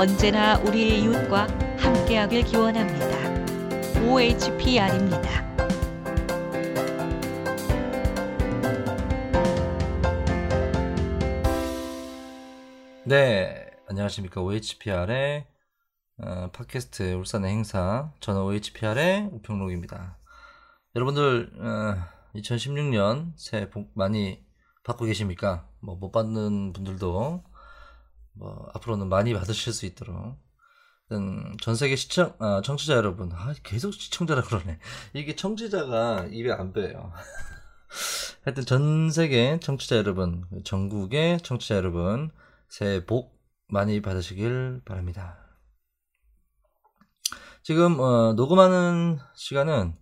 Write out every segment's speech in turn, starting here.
언제나 우리의 이웃과 함께하길 기원합니다. OHPR입니다. 네, 안녕하십니까. OHPR의 어, 팟캐스트 울산의 행사. 저는 OHPR의 우평록입니다. 여러분들, 어, 2016년 새해 복 많이 받고 계십니까? 뭐, 못 받는 분들도, 뭐, 앞으로는 많이 받으실 수 있도록. 음, 전 세계 시청, 아, 청취자 여러분. 아, 계속 시청자라 그러네. 이게 청취자가 입에 안 배요. 하여튼 전 세계 청취자 여러분, 전국의 청취자 여러분, 새해 복 많이 받으시길 바랍니다. 지금 어, 녹음하는 시간은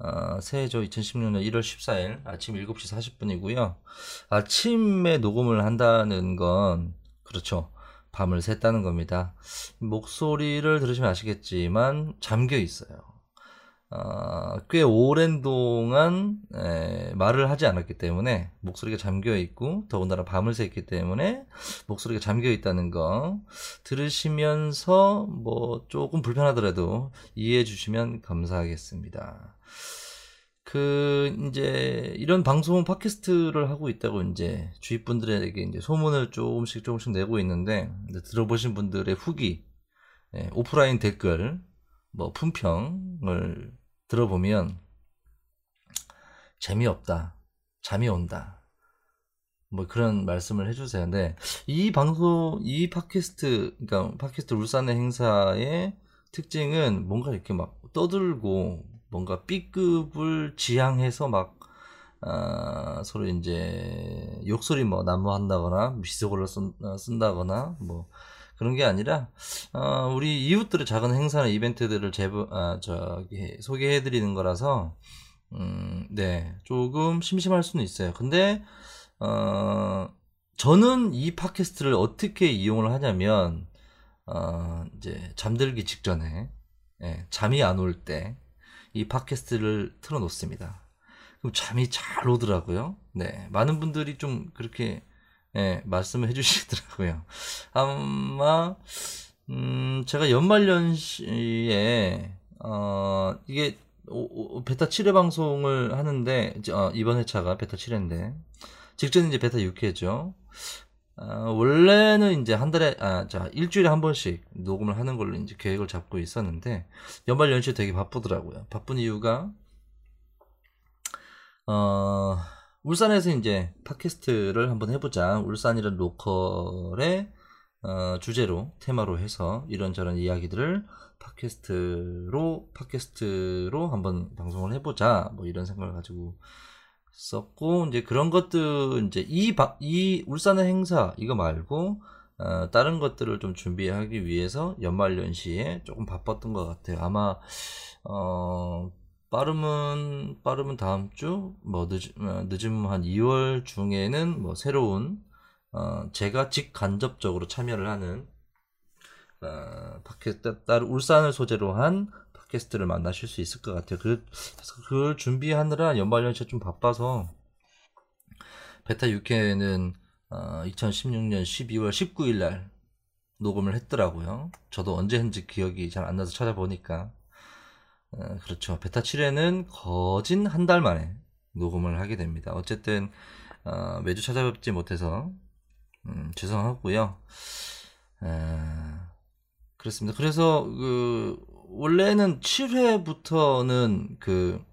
어, 새해죠 2016년 1월 14일 아침 7시 40분이고요. 아침에 녹음을 한다는 건 그렇죠. 밤을 샜다는 겁니다. 목소리를 들으시면 아시겠지만 잠겨 있어요. 어, 꽤 오랜 동안 에, 말을 하지 않았기 때문에 목소리가 잠겨 있고 더군다나 밤을 샜기 때문에 목소리가 잠겨 있다는 거 들으시면서 뭐 조금 불편하더라도 이해해 주시면 감사하겠습니다. 그 이제 이런 방송 팟캐스트를 하고 있다고 이제 주위 분들에게 이제 소문을 조금씩 조금씩 내고 있는데 들어보신 분들의 후기, 예, 오프라인 댓글, 뭐 품평을 들어보면 재미없다, 잠이 온다. 뭐 그런 말씀을 해주세요. 근데 이 방송, 이 팟캐스트, 그러니까 팟캐스트 울산의 행사의 특징은 뭔가 이렇게 막 떠들고 뭔가 B급을 지향해서 막 어, 서로 이제 욕설이 뭐 난무한다거나 쓴, 어, 쓴다거나 뭐 그런 게 아니라 어, 우리 이웃들의 작은 행사나 이벤트들을 제보 아, 저기 소개해 드리는 거라서 음, 네 조금 심심할 수는 있어요. 근데 어, 저는 이 팟캐스트를 어떻게 이용을 하냐면 어, 이제 잠들기 직전에 예, 잠이 안 올 때 이 팟캐스트를 틀어놓습니다. 그럼 잠이 잘 오더라고요. 네, 많은 분들이 좀 그렇게 예, 말씀을 해주시더라고요. 아마 음, 제가 연말연시에 어, 이게 오, 오, 베타 7회 방송을 하는데 어, 이번 회차가 베타 7회인데 직전 이제 베타 6회죠. 어, 원래는 이제 한 달에 아, 자 일주일에 한 번씩 녹음을 하는 걸로 이제 계획을 잡고 있었는데 연말 연시 되게 바쁘더라고요. 바쁜 이유가 어 울산에서 이제 팟캐스트를 한번 해보자. 울산이란 로컬의 어, 주제로 테마로 해서 이런저런 이야기들을 팟캐스트로 팟캐스트로 한번 방송을 해보자. 뭐 이런 생각을 가지고 썼고 이제 그런 것들 이제 이, 바, 이 울산의 행사 이거 말고 어, 다른 것들을 좀 준비하기 위해서 연말연시에 조금 바빴던 것 같아요. 아마 어, 빠르면 빠르면 다음 주 뭐 늦, 어, 늦으면 한 2월 중에는 뭐 새로운 어, 제가 직간접적으로 참여를 하는 어, 팟캐스트 따로 울산을 소재로 한 팟캐스트를 만나실 수 있을 것 같아요. 그, 그걸 준비하느라 연말연시에 좀 바빠서 베타 6회는 어, 2016년 12월 19일 날 녹음을 했더라고요. 저도 언제 했는지 기억이 잘 안 나서 찾아보니까 어, 그렇죠. 베타 7회는 거진 한 달 만에 녹음을 하게 됩니다. 어쨌든 어, 매주 찾아뵙지 못해서 음, 죄송하고요. 에, 그렇습니다. 그래서 그 원래는 7회부터는 그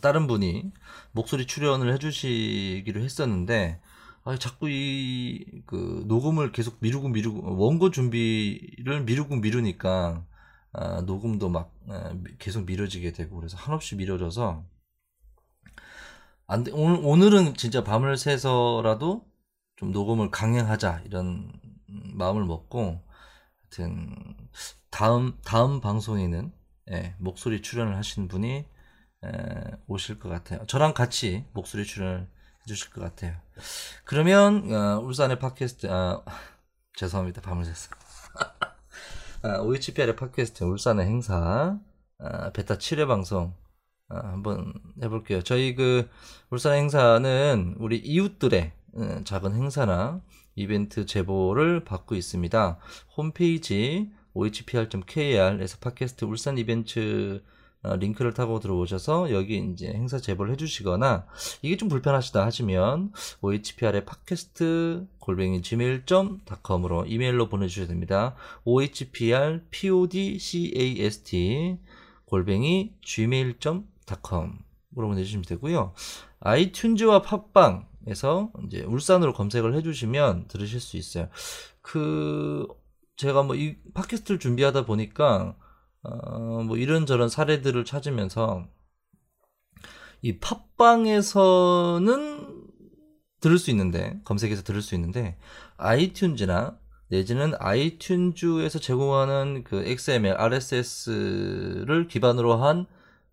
다른 분이 목소리 출연을 해주시기로 했었는데 아, 자꾸 이 그 녹음을 계속 미루고 미루고 원고 준비를 미루고 미루니까 아, 녹음도 막 아, 계속 미뤄지게 되고 그래서 한없이 미뤄져서. 안 돼, 오늘, 오늘은 진짜 밤을 새서라도 좀 녹음을 강행하자 이런 마음을 먹고 하여튼 다음 다음 방송에는 예, 목소리 출연을 하신 분이 에, 오실 것 같아요. 저랑 같이 목소리 출연을 해주실 것 같아요. 그러면 어, 울산의 팟캐스트 아, 죄송합니다 밤을 샜어. 아, OHPR의 팟캐스트 울산의 행사 아, 베타 7회 방송 아, 한번 해볼게요. 저희 그 울산 행사는 우리 이웃들의 어, 작은 행사나 이벤트 제보를 받고 있습니다. 홈페이지 ohpr.kr에서 팟캐스트 울산 이벤트 어, 링크를 타고 들어오셔서 여기 이제 행사 제보를 해주시거나 이게 좀 불편하시다 하시면 ohpr의 팟캐스트 골뱅이 gmail.com으로 이메일로 보내주셔야 됩니다. ohpr podcast 골뱅이 gmail.com으로 보내주시면 되고요. 아이튠즈와 팟빵에서 이제 울산으로 검색을 해주시면 들으실 수 있어요. 그 제가 뭐 이 팟캐스트를 준비하다 보니까 어, 뭐 이런저런 사례들을 찾으면서 이 팟빵에서는 들을 수 있는데 검색해서 들을 수 있는데 아이튠즈나 내지는 아이튠즈에서 제공하는 그 XML, RSS를 기반으로 한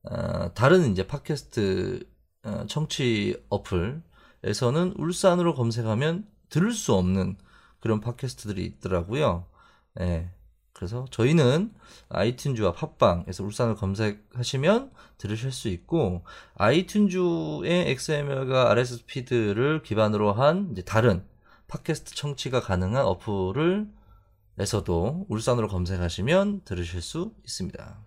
어, 다른 이제 팟캐스트 어, 청취 어플에서는 울산으로 검색하면 들을 수 없는 그런 팟캐스트들이 있더라고요. 예. 그래서 저희는 아이튠즈와 팟빵에서 울산을 검색하시면 들으실 수 있고 아이튠즈의 XML과 RSS 피드를 기반으로 한 다른 팟캐스트 청취가 가능한 어플을 에서도 울산으로 검색하시면 들으실 수 있습니다.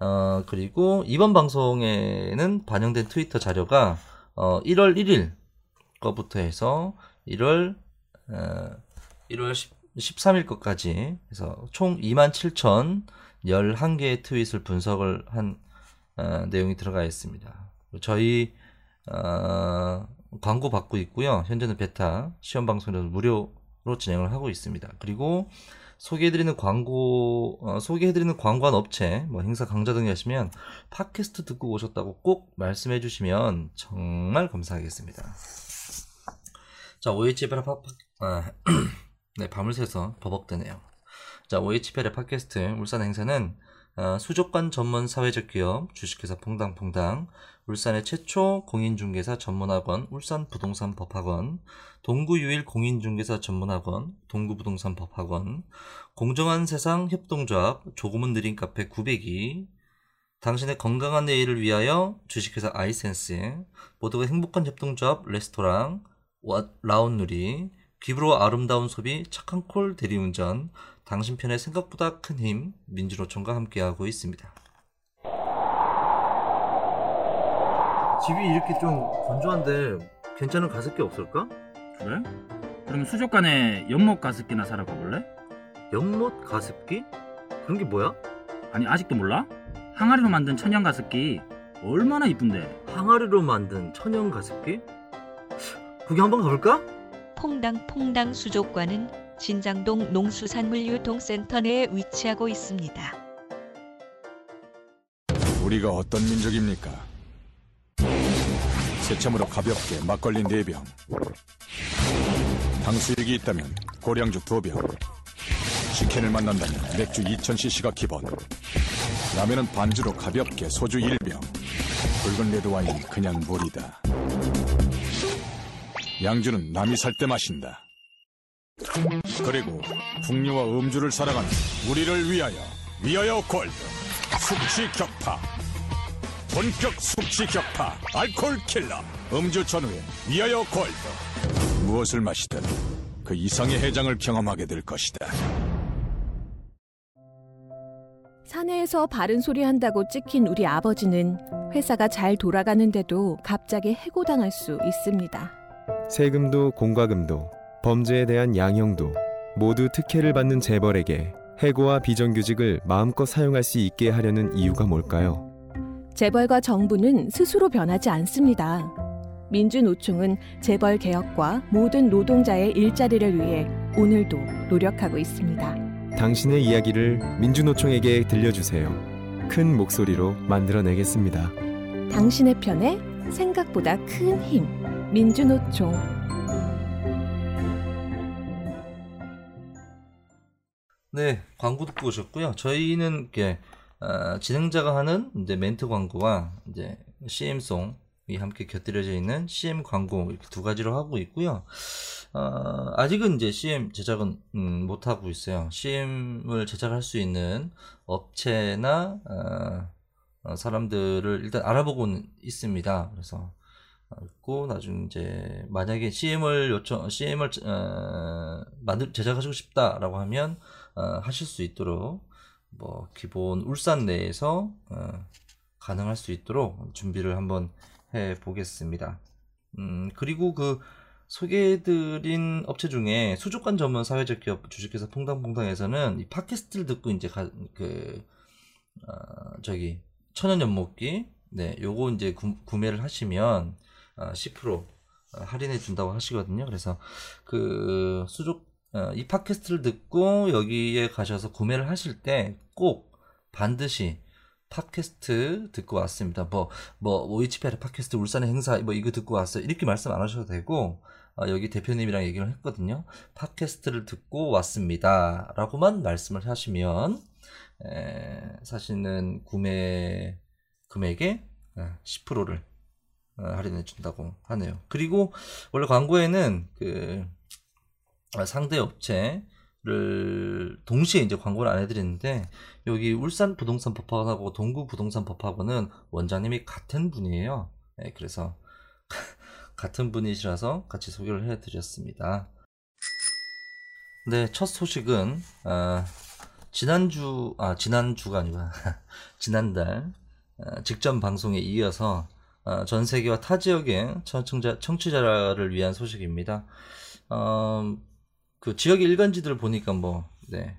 어, 그리고 이번 방송에는 반영된 트위터 자료가 어, 1월 1일 거부터 해서 1월 어, 1월 10, 13일 것까지 해서 총 27,011개의 트윗을 분석을 한 어, 내용이 들어가 있습니다. 저희 어, 광고 받고 있고요. 현재는 베타 시험 방송이라서 무료로 진행을 하고 있습니다. 그리고 소개해드리는 광고, 어, 소개해드리는 광고한 업체, 뭐 행사 강좌 등이 하시면 팟캐스트 듣고 오셨다고 꼭 말씀해주시면 정말 감사하겠습니다. 자, OHBL 팟, 아, 네, 밤을 새서 버벅대네요. 자, OHPL의 팟캐스트 울산 행사는 어, 수족관 전문 사회적 기업 주식회사 퐁당퐁당 울산의 최초 공인중개사 전문학원 울산 부동산 법학원 동구 유일 공인중개사 전문학원 동구 부동산 법학원 공정한 세상 협동조합 조금은 느린 카페 900이 당신의 건강한 내일을 위하여 주식회사 아이센스 모두가 행복한 협동조합 레스토랑 라운누리 기부로 아름다운 소비 착한 콜 대리운전 당신 편에 생각보다 큰 힘 민주노총과 함께하고 있습니다. 집이 이렇게 좀 건조한데 괜찮은 가습기 없을까? 그래? 그럼 수족관에 연못 가습기나 사러 가볼래? 연못 가습기? 그런 게 뭐야? 아니 아직도 몰라? 항아리로 만든 천연 가습기 얼마나 이쁜데? 항아리로 만든 천연 가습기? 거기 한번 가볼까? 퐁당퐁당 수족관은 진장동 농수산물유통센터 내에 위치하고 있습니다. 우리가 어떤 민족입니까? 새참으로 가볍게 막걸리 4병 당수육이 있다면 고량주 2병 치킨을 만난다면 맥주 2000cc가 기본 라면은 반주로 가볍게 소주 1병 붉은 레드와인은 그냥 물이다 양주는 남이 살 때 마신다. 그리고 풍류와 음주를 살아가는 우리를 위하여 위하여 골드 숙취 격파. 본격 숙취 격파 알콜 킬러. 음주 전후에 위하여 골드 무엇을 마시든 그 이상의 해장을 경험하게 될 것이다. 사내에서 바른 소리 한다고 찍힌 우리 아버지는 회사가 잘 돌아가는데도 갑자기 해고당할 수 있습니다. 세금도 공과금도 범죄에 대한 양형도 모두 특혜를 받는 재벌에게 해고와 비정규직을 마음껏 사용할 수 있게 하려는 이유가 뭘까요? 재벌과 정부는 스스로 변하지 않습니다. 민주노총은 재벌 개혁과 모든 노동자의 일자리를 위해 오늘도 노력하고 있습니다. 당신의 이야기를 민주노총에게 들려주세요. 큰 목소리로 만들어내겠습니다. 당신의 편에 생각보다 큰 힘. 민주노총. 네, 광고 듣고 오셨고요. 저희는 이렇게 어, 진행자가 하는 이제 멘트 광고와 이제 CM송 이 함께 곁들여져 있는 CM 광고 이렇게 두 가지로 하고 있고요. 어, 아직은 이제 CM 제작은 음, 못 하고 있어요. CM을 제작할 수 있는 업체나 어, 어, 사람들을 일단 알아보고는 있습니다. 그래서 있고 나중에 이제 만약에 CM을 요청 CM을 어, 만들 제작하시고 싶다라고 하면 어, 하실 수 있도록 뭐 기본 울산 내에서 어, 가능할 수 있도록 준비를 한번 해 보겠습니다. 음 그리고 그 소개해드린 업체 중에 수족관 전문 사회적 기업 주식회사 퐁당퐁당에서는 이 팟캐스트를 듣고 이제 가, 그 어, 저기 천연 연목기 네 요거 이제 구, 구매를 하시면 어, 10% 할인해 준다고 하시거든요. 그래서 그 수족 어, 이 팟캐스트를 듣고 여기에 가셔서 구매를 하실 때 꼭 반드시 팟캐스트 듣고 왔습니다. 뭐, 뭐, 오이치페르 팟캐스트 울산의 행사, 뭐, 이거 듣고 왔어요. 이렇게 말씀 안 하셔도 되고, 어, 여기 대표님이랑 얘기를 했거든요. 팟캐스트를 듣고 왔습니다. 라고만 말씀을 하시면, 에, 사실은 구매 금액의 10%를 어, 할인해 준다고 하네요. 그리고 원래 광고에는 그 아, 상대 업체를 동시에 이제 광고를 안 해드리는데 여기 울산 부동산 법학원하고 동구 부동산 법학원은 원장님이 같은 분이에요. 네, 그래서 같은 분이시라서 같이 소개를 해드렸습니다. 네, 첫 소식은 아, 지난주 아 지난주가 아니고 지난달 아, 직전 방송에 이어서 아, 전 세계와 타 지역의 청취자, 청취자를 위한 소식입니다. 어, 그 지역 일간지들 을 보니까 뭐, 네,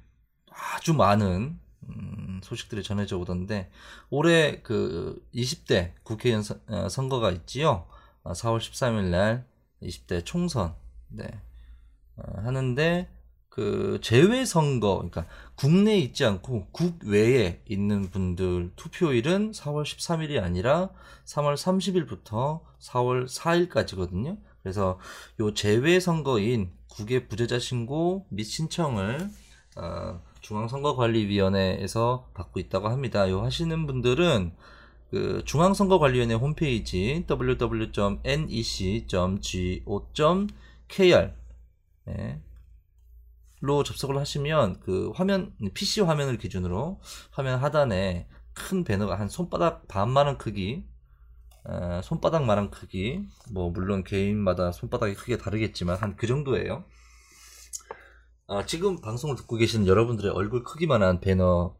아주 많은 음, 소식들이 전해져 오던데 올해 그 20대 국회의원 선, 어, 선거가 있지요. 어, 4월 13일 날 20대 총선 네, 어, 하는데 그 제외 선거 그러니까 국내에 있지 않고 국외에 있는 분들 투표일은 4월 13일이 아니라 3월 30일부터 4월 4일까지거든요. 그래서 요 제외 선거인 국외 부재자 신고 및 신청을 어, 중앙선거관리위원회에서 받고 있다고 합니다. 요 하시는 분들은 그 중앙선거관리위원회 홈페이지 www.nec.go.kr 네, 로 접속을 하시면 그 화면 PC 화면을 기준으로 화면 하단에 큰 배너가 한 손바닥 반만한 크기 어, 손바닥만한 크기 뭐 물론 개인마다 손바닥이 크게 다르겠지만 한 그 정도예요. 아, 지금 방송을 듣고 계신 여러분들의 얼굴 크기만한 배너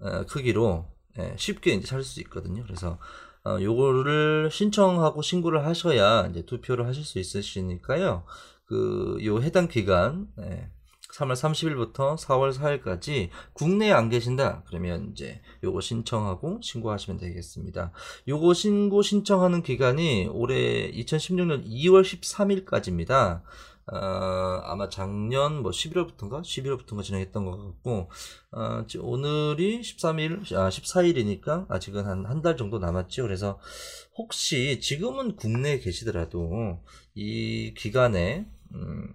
어, 크기로 예, 쉽게 이제 찾을 수 있거든요. 그래서 어, 요거를 신청하고 신고를 하셔야 이제 투표를 하실 수 있으시니까요. 그 요 해당 기간 예, 3월 30일부터 4월 4일까지 국내에 안 계신다 그러면 이제 요거 신청하고 신고하시면 되겠습니다. 요거 신고 신청하는 기간이 올해 2016년 2월 13일까지입니다. 어, 아마 작년 뭐 11월부터인가 11월부터인가 진행했던 것 같고 어, 오늘이 13일 아 14일이니까 아직은 한 한 달 정도 남았죠. 그래서 혹시 지금은 국내에 계시더라도 이 기간에 음,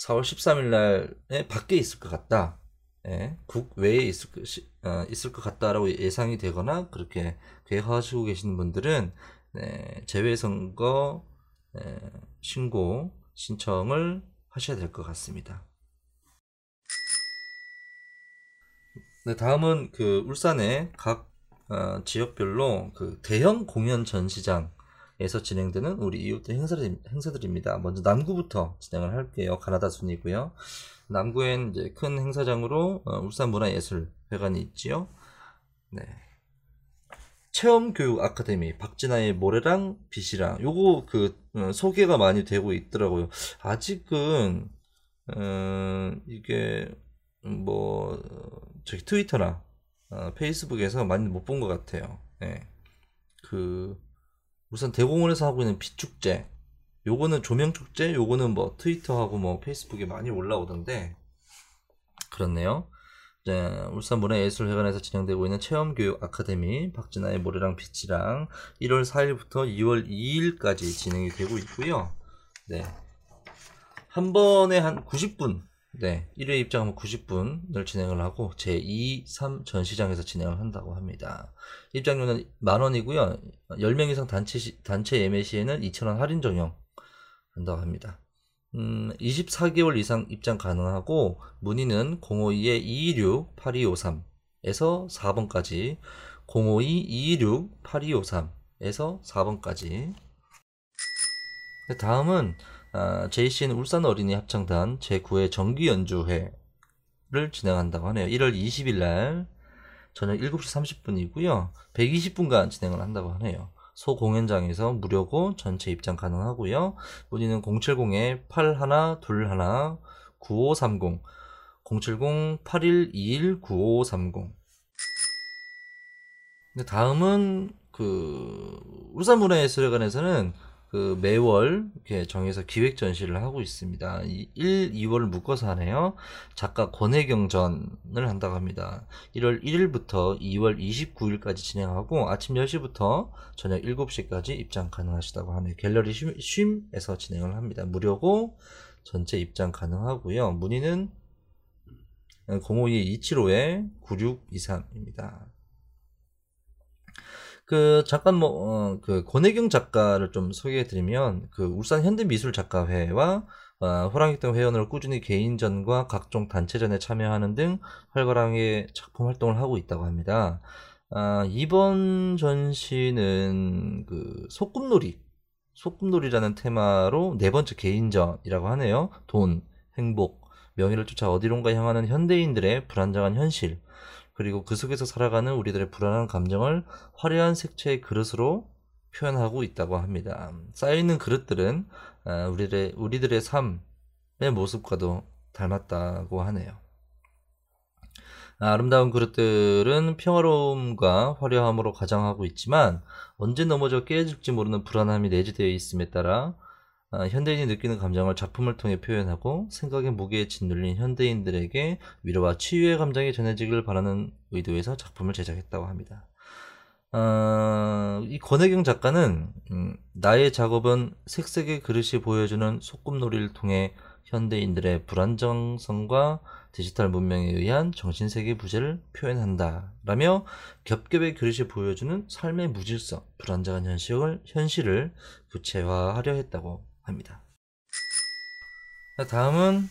4월 13일 날에 밖에 있을 것 같다. 예, 국외에 있을, 것, 어, 있을 것 같다라고 예상이 되거나 그렇게 계획하시고 계시는 분들은 네, 재외선거 네, 신고 신청을 하셔야 될 것 같습니다. 네, 다음은 그 울산의 각 어, 지역별로 그 대형 공연 전시장 에서 진행되는 우리 이웃들 행사들, 행사들 입니다. 먼저 남구부터 진행을 할게요. 가나다 순이고요. 남구엔 이제 큰 행사장으로 어, 울산문화예술회관이 있지요. 네. 체험교육 아카데미 박진아의 모래랑 빛이랑 요거 그 어, 소개가 많이 되고 있더라고요. 아직은 어, 이게 뭐 저기 트위터나 어, 페이스북에서 많이 못 본 것 같아요. 네. 그 우선 대공원에서 하고 있는 빛축제 요거는 조명축제 요거는 뭐 트위터하고 뭐 페이스북에 많이 올라오던데. 그렇네요. 이제 울산 문화예술회관에서 진행되고 있는 체험교육 아카데미 박진아의 모래랑 빛이랑 1월 4일부터 2월 2일까지 진행이 되고 있고요. 네. 한 번에 한 90분 네, 1회 입장하면 90분을 진행을 하고 제2, 3 전시장에서 진행을 한다고 합니다. 입장료는 만 원이고요. 10명 이상 단체, 시, 단체 예매 시에는 2,000원 할인 적용 한다고 합니다. 음, 24개월 이상 입장 가능하고 문의는 052-226-8253 에서 4번까지 052-226-8253 에서 4번까지. 다음은 아, JCN 울산 어린이 합창단 제9회 정기 연주회를 진행한다고 하네요. 1월 20일 날 저녁 7시 30분이고요. 120분간 진행을 한다고 하네요. 소 공연장에서 무료고 전체 입장 가능하고요. 문의는 070-8121-9530 070-8121-9530 다음은 그 울산 문화예술회관에서는 그 매월 이렇게 정해서 기획 전시를 하고 있습니다. 1, 2월을 묶어서 하네요. 작가 권혜경전을 한다고 합니다. 1월 1일부터 2월 29일까지 진행하고 아침 10시부터 저녁 7시까지 입장 가능하시다고 하네요. 갤러리 쉼, 에서 진행을 합니다. 무료고 전체 입장 가능하고요. 문의는 052-275-9623입니다. 그 잠깐 뭐그 어, 권혜경 작가를 좀 소개해드리면 그 울산 현대미술작가회와 어, 호랑이등 회원으로 꾸준히 개인전과 각종 단체전에 참여하는 등 활발하게 작품 활동을 하고 있다고 합니다. 아, 이번 전시는 그 소꿉놀이, 소꿉놀이라는 테마로 네 번째 개인전이라고 하네요. 돈, 행복, 명예를 쫓아 어디론가 향하는 현대인들의 불안정한 현실, 그리고 그 속에서 살아가는 우리들의 불안한 감정을 화려한 색채의 그릇으로 표현하고 있다고 합니다. 쌓여있는 그릇들은 아, 우리들의, 우리들의 삶의 모습과도 닮았다고 하네요. 아름다운 그릇들은 평화로움과 화려함으로 가장하고 있지만 언제 넘어져 깨질지 모르는 불안함이 내재되어 있음에 따라 아, 현대인이 느끼는 감정을 작품을 통해 표현하고 생각의 무게에 짓눌린 현대인들에게 위로와 치유의 감정이 전해지길 바라는 의도에서 작품을 제작했다고 합니다. 어, 이 권혜경 작가는 음, 나의 작업은 색색의 그릇이 보여주는 소꿉놀이를 통해 현대인들의 불안정성과 디지털 문명에 의한 정신세계 부재를 표현한다. 라며 겹겹의 그릇이 보여주는 삶의 무질서, 불안정한 현실을, 현실을 구체화하려 했다고 합니다. 다음은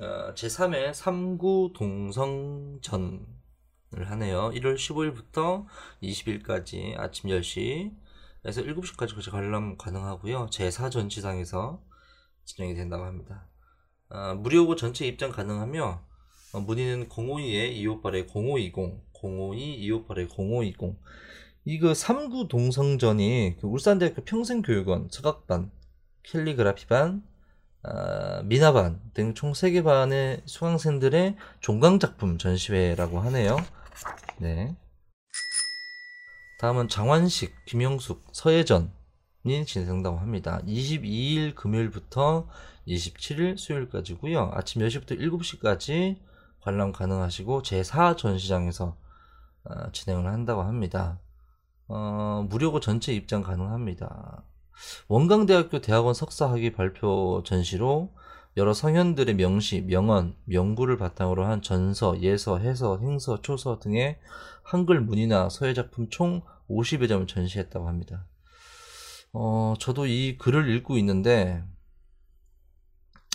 어, 제3회 3구 동성전을 하네요. 1월 15일부터 20일까지 아침 10시에서 7시까지 관람 가능하고요. 제4전시장에서 진행이 된다고 합니다. 어, 무료고 전체 입장 가능하며 어, 문의는 052-258-0520 052-258-0520 이거 3구 동성전이 그 울산대학교 평생교육원 서각반 캘리그라피반, 어, 미나 반 등 총 3개 반의 수강생들의 종강작품 전시회라고 하네요. 네. 다음은 장완식, 김영숙, 서예전이 진행된다고 합니다. 22일 금요일부터 27일 수요일까지고요. 아침 10시부터 7시까지 관람 가능하시고 제4 전시장에서 어, 진행을 한다고 합니다. 어, 무료고 전체 입장 가능합니다. 원광대학교 대학원 석사학위 발표 전시로 여러 성현들의 명시, 명언, 명구를 바탕으로 한 전서, 예서, 해서, 행서, 초서 등의 한글 문이나 서예 작품 총 50여 점을 전시했다고 합니다. 어, 저도 이 글을 읽고 있는데,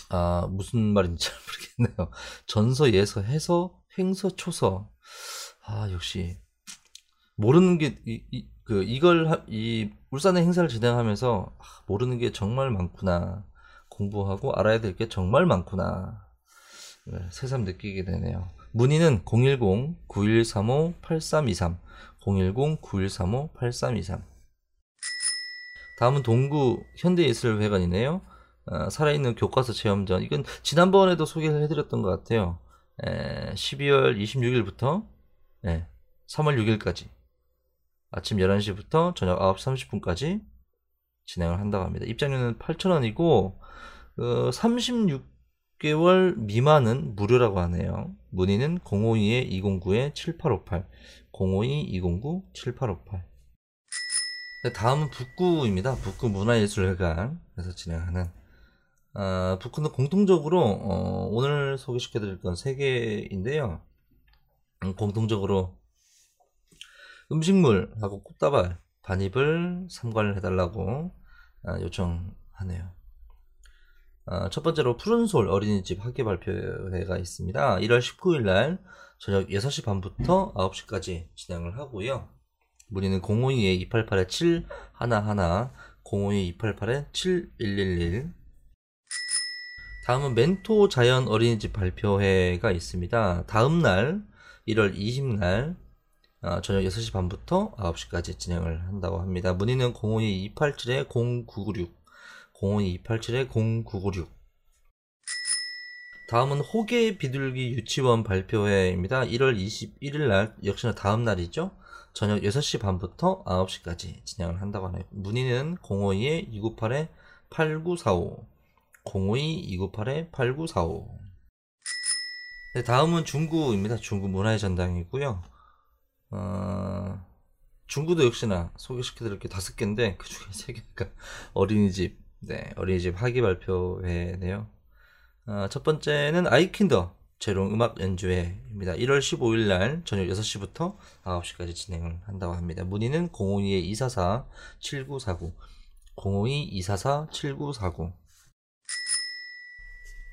아, 무슨 말인지 잘 모르겠네요. 전서, 예서, 해서, 행서, 초서. 아, 역시, 모르는 게, 이, 이, 그 이걸 하, 이 울산의 행사를 진행하면서 아, 모르는 게 정말 많구나 공부하고 알아야 될 게 정말 많구나 네, 새삼 느끼게 되네요. 문의는 010-9135-8323 010-9135-8323 다음은 동구 현대예술회관이네요. 어, 살아있는 교과서 체험전 이건 지난번에도 소개를 해드렸던 것 같아요. 에, 12월 26일부터 네, 3월 6일까지 아침 11시부터 저녁 9시 30분까지 진행을 한다고 합니다. 입장료는 8,000원이고 어, 36개월 미만은 무료라고 하네요. 문의는 052-209-7858 052-209-7858 다음은 북구입니다. 북구 문화예술회관 에서 진행하는 어, 북구는 공통적으로 어, 오늘 소개시켜드릴 건 3개인데요. 음, 공통적으로 음식물하고 꽃다발, 반입을 삼관을 해달라고 아, 요청하네요. 아, 첫 번째로 푸른솔 어린이집 학예 발표회가 있습니다. 1월 19일 날 저녁 6시 반부터 9시까지 진행을 하고요. 문의는 052-288-7111, 052-288-7111. 다음은 멘토 자연 어린이집 발표회가 있습니다. 다음 날 1월 20날 어, 저녁 6시 반부터 9시까지 진행을 한다고 합니다. 문의는 052-287-0996 052-287-0996 다음은 호계 비둘기 유치원 발표회입니다. 1월 21일 날 역시나 다음 날이죠. 저녁 6시 반부터 9시까지 진행을 한다고 하네요. 문의는 052-298-8945 052-298-8945 네, 다음은 중구입니다. 중구 문화의 전당이고요. 어, 중구도 역시나 소개시켜드릴 게 다섯 개인데 그 중에 세 개가 어린이집, 네 어린이집 학위 발표회네요. 어, 첫 번째는 아이킨더 재롱 음악 연주회입니다. 1월 15일 날 저녁 6시부터 9시까지 진행을 한다고 합니다. 문의는 052-244-7949 052-244-7949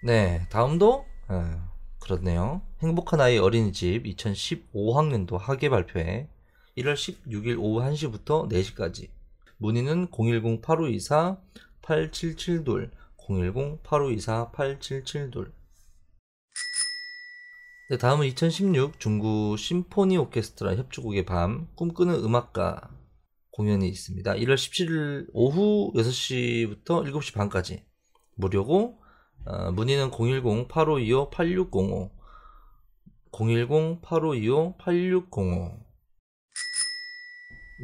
네, 다음도 어, 그렇네요. 행복한 아이 어린이집 2015학년도 학예 발표회 1월 16일 오후 1시부터 4시까지 문의는 010-8524-8772 010-8524-8772 네, 다음은 2016 중구 심포니 오케스트라 협주곡의 밤 꿈꾸는 음악가 공연이 있습니다. 1월 17일 오후 6시부터 7시 반까지 무료고 어, 문의는 010-8525-8605 010-8525-8605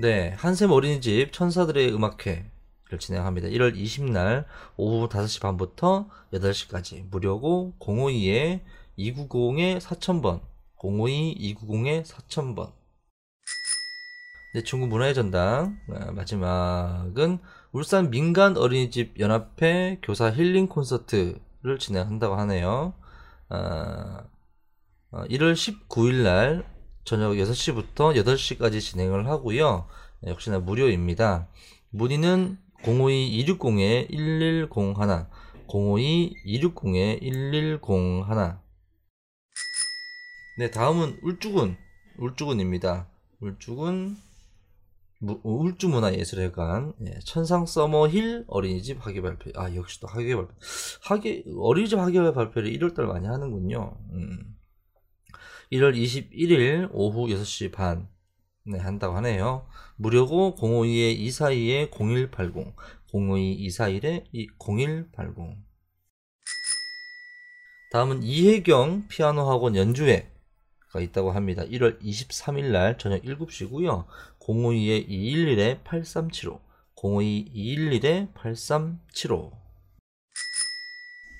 네, 한샘 어린이집 천사들의 음악회를 진행합니다. 1월 20날 오후 5시 반부터 8시까지. 무료고 052-290에 4000번. 052-290에 4000번. 네, 중구 문화의 전당. 아, 마지막은 울산 민간 어린이집 연합회 교사 힐링 콘서트 를 진행한다고 하네요. 아, 어, 1월 19일 날 저녁 6시부터 8시까지 진행을 하고요. 네, 역시나 무료입니다. 문의는 052-260-1101 052-260-1101 네, 다음은 울주군 울주군입니다. 울주군 무- 울주 문화예술회관 예, 천상 서머 힐 어린이집 학예 발표 아 역시 또 학예 발표. 학예 어린이집 학예 발표를 1월달 많이 하는군요. 음. 1월 21일 오후 6시 반. 네, 한다고 하네요. 무료고 052-242-0180 052-241-0180 다음은 이혜경 피아노 학원 연주회 가 있다고 합니다. 1월 23일 날 저녁 7시고요 052-211-8375 052-211-8375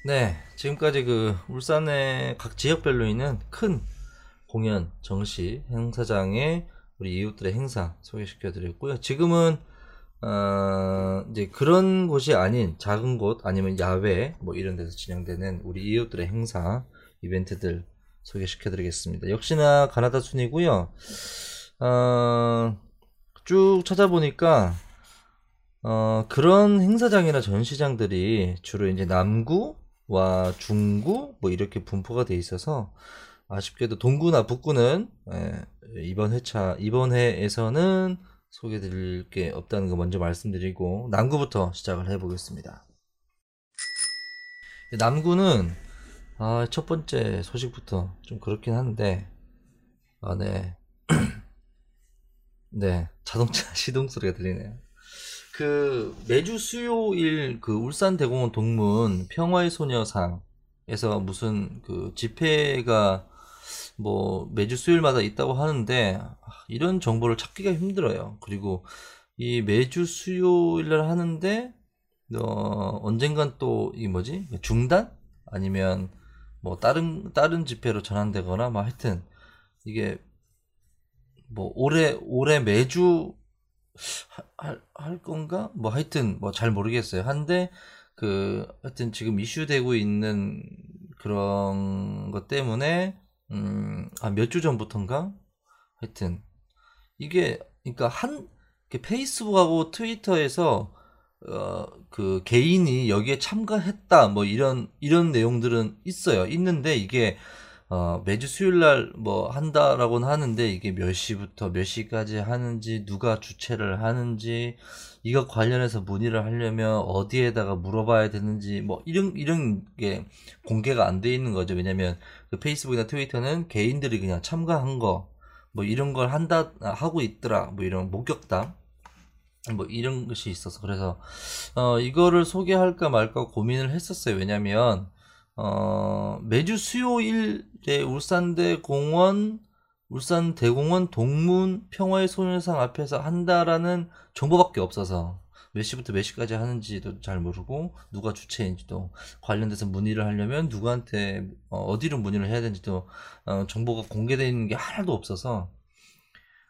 네, 지금까지 그 울산의 각 지역별로 있는 큰 공연, 정시, 행사장의 우리 이웃들의 행사 소개시켜 드렸고요. 지금은 어, 이제 그런 곳이 아닌 작은 곳 아니면 야외 뭐 이런 데서 진행되는 우리 이웃들의 행사 이벤트들 소개시켜 드리겠습니다. 역시나 가나다 순이고요. 어, 쭉 찾아보니까 어, 그런 행사장이나 전시장들이 주로 이제 남구와 중구 뭐 이렇게 분포가 돼 있어서 아쉽게도 동구나 북구는 예, 이번 회차 이번 해에서는 소개드릴 게 없다는 거 먼저 말씀드리고 남구부터 시작을 해보겠습니다. 남구는 아, 첫 번째 소식부터 좀 그렇긴 한데 아, 네. 네, 자동차 시동 소리가 들리네요. 그 매주 수요일 그 울산 대공원 동문 평화의 소녀상에서 무슨 그 집회가 뭐 매주 수요일마다 있다고 하는데 아, 이런 정보를 찾기가 힘들어요. 그리고 이 매주 수요일 날 하는데 어, 언젠간 또 이 뭐지 중단 아니면 뭐 다른 다른 집회로 전환되거나 뭐 하여튼 이게 뭐 올해 올해 매주 하- 할, 할 건가? 뭐 하여튼 뭐 잘 모르겠어요. 한데 그 하여튼 지금 이슈되고 있는 그런 것 때문에 음몇 주 전부터인가? 하여튼 이게 그러니까 한 페이스북하고 트위터에서 어 그 개인이 여기에 참가했다 뭐 이런 이런 내용들은 있어요. 있는데 이게 어, 매주 수요일 날 뭐 한다라고는 하는데 이게 몇 시부터 몇 시까지 하는지 누가 주최를 하는지 이거 관련해서 문의를 하려면 어디에다가 물어봐야 되는지 뭐 이런 이런 게 공개가 안 돼 있는 거죠. 왜냐면 그 페이스북이나 트위터는 개인들이 그냥 참가한 거 뭐 이런 걸 한다 하고 있더라 뭐 이런 목격담 뭐 이런 것이 있어서 그래서 어 이거를 소개할까 말까 고민을 했었어요. 왜냐면 어 매주 수요일에 울산대 공원 울산 대공원 동문 평화의 소녀상 앞에서 한다라는 정보밖에 없어서 몇 시부터 몇 시까지 하는지도 잘 모르고 누가 주체인지도 관련돼서 문의를 하려면 누구한테 어, 디로 문의를 해야 되는지도 어, 정보가 공개되어 있는 게 하나도 없어서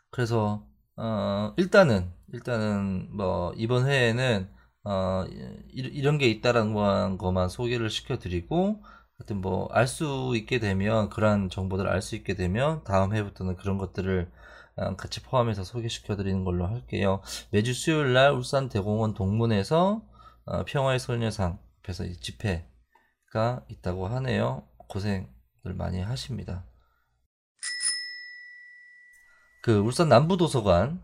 그래서 어, 일단은 일단은 뭐 이번 회에는 어, 이- 이런 게 있다라는 것만 소개를 시켜드리고 하여튼 뭐 알 수 있게 되면 그러한 정보들을 알 수 있게 되면 다음 회부터는 그런 것들을 어, 같이 포함해서 소개시켜 드리는 걸로 할게요. 매주 수요일 날 울산 대공원 동문에서 어, 평화의 소녀상 앞에서 이 집회가 있다고 하네요. 고생들 많이 하십니다. 그 울산 남부도서관에서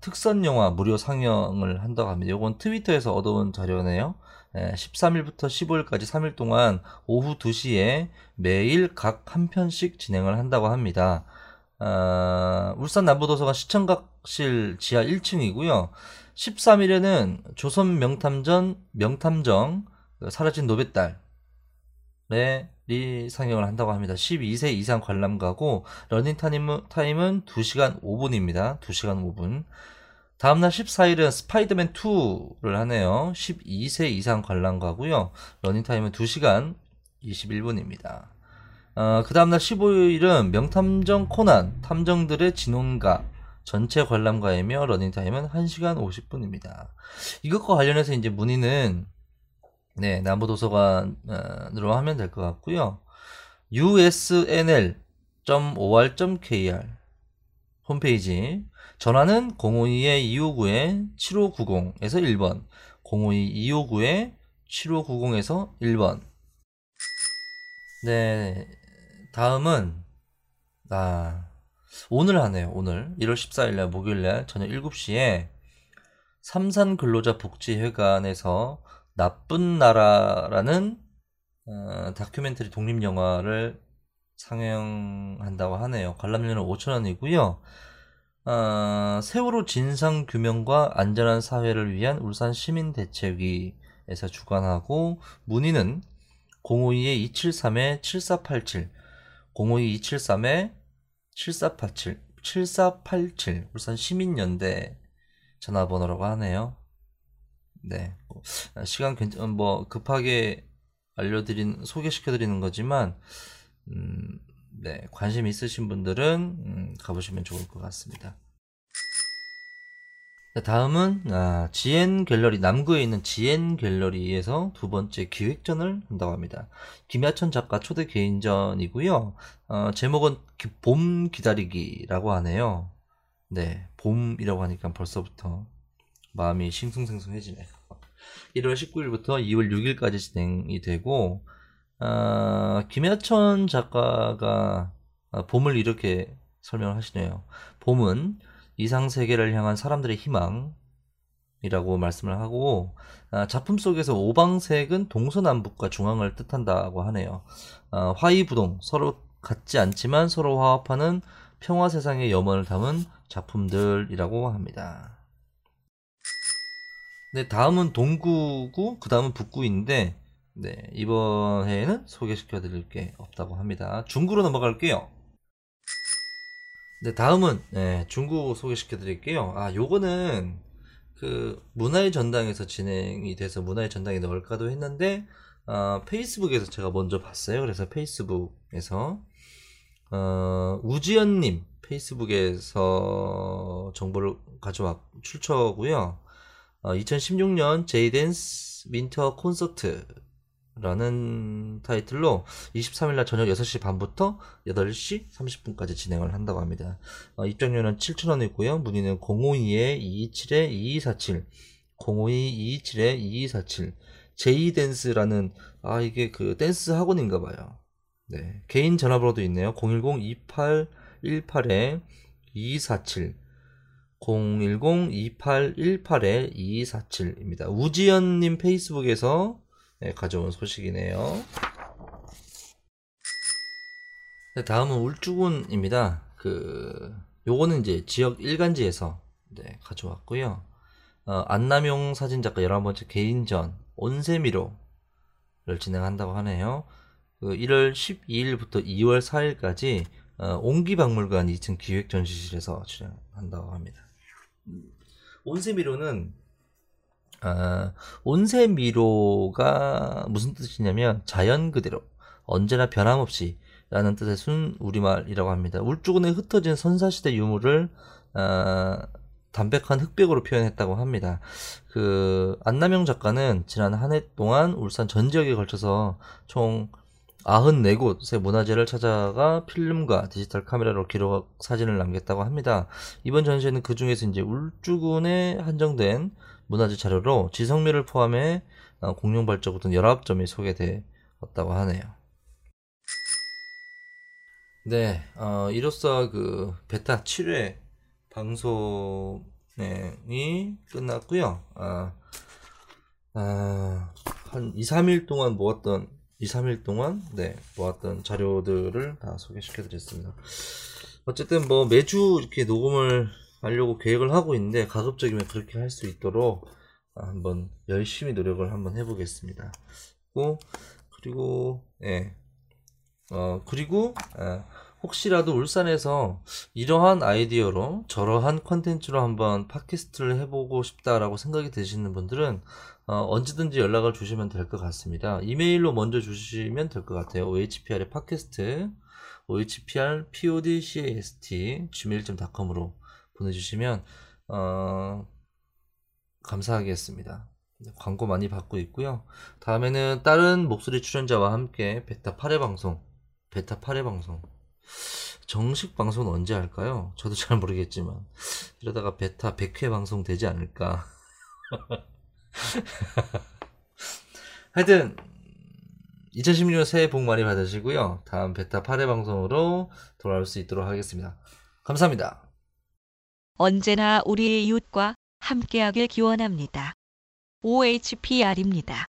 특선 영화 무료 상영을 한다고 합니다. 이건 트위터에서 얻어온 자료네요. 13일부터 15일까지 3일 동안 오후 2시에 매일 각 한 편씩 진행을 한다고 합니다. 아, 울산 남부도서관 시청각실 지하 1층이고요. 13일에는 조선 명탐전 명탐정 그 사라진 노베딸 이 상영을 한다고 합니다. 12세 이상 관람가고 러닝 타임은, 타임은 2시간 5분입니다. 2시간 5분. 다음날 14일은 스파이더맨 2를 하네요. 12세 이상 관람가고요. 러닝 타임은 2시간 21분입니다. 어, 그 다음날 15일은 명탐정 코난 탐정들의 진혼가 전체 관람가이며 러닝 타임은 1시간 50분입니다. 이것과 관련해서 이제 문의는 네, 남부도서관으로 하면 될 것 같고요. usnl.or.kr 홈페이지. 전화는 052-259-7590에서 1번. 052-259-7590에서 1번. 네 다음은 아 오늘 하네요 오늘. 1월 14일날 목요일날 저녁 7시에 삼산근로자복지회관에서 나쁜 나라라는 어, 다큐멘터리 독립 영화를 상영한다고 하네요. 관람료는 5,000원이고요. 어, 세월호 진상 규명과 안전한 사회를 위한 울산 시민 대책위에서 주관하고 문의는 052-273-7487 052-273-7487 7487 울산 시민연대 전화번호라고 하네요. 네. 뭐, 시간 괜찮, 뭐, 급하게 알려드린, 소개시켜드리는 거지만, 음, 네. 관심 있으신 분들은, 음, 가보시면 좋을 것 같습니다. 네, 다음은, 아, 지엔 갤러리, 남구에 있는 지엔 갤러리에서 두 번째 기획전을 한다고 합니다. 김야천 작가 초대 개인전이고요. 어, 제목은 기- 봄 기다리기라고 하네요. 네. 봄이라고 하니까 벌써부터 마음이 싱숭생숭해지네요. 1월 19일부터 2월 6일까지 진행이 되고, 아, 김야천 작가가 아, 봄을 이렇게 설명을 하시네요. 봄은 이상 세계를 향한 사람들의 희망이라고 말씀을 하고, 아, 작품 속에서 오방색은 동서남북과 중앙을 뜻한다고 하네요. 아, 화이부동, 서로 같지 않지만 서로 화합하는 평화 세상의 염원을 담은 작품들이라고 합니다. 네, 다음은 동구고, 그 다음은 북구인데, 네, 이번 해에는 소개시켜 드릴 게 없다고 합니다. 중구로 넘어갈게요. 네, 다음은, 네, 중구 소개시켜 드릴게요. 아, 요거는, 그, 문화의 전당에서 진행이 돼서 문화의 전당에 넣을까도 했는데, 어, 페이스북에서 제가 먼저 봤어요. 그래서 페이스북에서, 어, 우지연님, 페이스북에서 정보를 가져왔, 출처고요 2016년 제이댄스 Winter 콘서트라는 타이틀로 23일날 저녁 6시 반부터 8시 30분까지 진행을 한다고 합니다. 어, 입장료는 7,000원이고요. 문의는 052-227-2247 052-227-2247 제이댄스라는 아 이게 그 댄스 학원인가 봐요. 네, 개인 전화번호도 있네요. 010-2818-2247 010-2818-2247입니다. 우지연님 페이스북에서 네, 가져온 소식이네요. 네, 다음은 울주군입니다. 그 요거는 이제 지역 일간지에서 네, 가져왔고요. 어, 안남용 사진작가 11번째 개인전 온세미로를 진행한다고 하네요. 그 1월 12일부터 2월 4일까지 어, 옹기박물관 2층 기획전시실에서 진행한다고 합니다. 음, 온세미로는 아, 온세미로가 무슨 뜻이냐면 자연 그대로 언제나 변함없이 라는 뜻의 순 우리말이라고 합니다. 울주군에 흩어진 선사시대 유물을 아, 담백한 흑백으로 표현했다고 합니다. 그 안남영 작가는 지난 한 해 동안 울산 전 지역에 걸쳐서 총 94곳의 문화재를 찾아가 필름과 디지털 카메라로 기록 사진을 남겼다고 합니다. 이번 전시회는 그 중에서 이제 울주군에 한정된 문화재 자료로 지성미를 포함해 어, 공룡 발자국 등 19점이 소개되었다고 하네요. 네, 어, 이로써 그 베타 7회 방송이 끝났고요. 아, 아, 한 2, 3일 동안 모았던 2, 3일 동안 네, 모았던 자료들을 다 소개시켜 드렸습니다. 어쨌든 뭐 매주 이렇게 녹음을 하려고 계획을 하고 있는데 가급적이면 그렇게 할 수 있도록 한번 열심히 노력을 한번 해보겠습니다. 그리고 그리고 예. 어 그리고 아, 혹시라도 울산에서 이러한 아이디어로 저러한 컨텐츠로 한번 팟캐스트를 해보고 싶다라고 생각이 드시는 분들은 어, 언제든지 연락을 주시면 될 것 같습니다. 이메일로 먼저 주시면 될 것 같아요. ohpr의 팟캐스트 ohpr podcast gmail.com으로 보내주시면 어, 감사하겠습니다. 네, 광고 많이 받고 있고요. 다음에는 다른 목소리 출연자와 함께 베타 8회 방송, 베타 8회 방송. 정식 방송은 언제 할까요? 저도 잘 모르겠지만 이러다가 베타 100회 방송 되지 않을까. 하여튼 2016년 새해 복 많이 받으시고요. 다음 베타 8회 방송으로 돌아올 수 있도록 하겠습니다. 감사합니다. 언제나 우리의 이웃과 함께하길 기원합니다. OHPR입니다.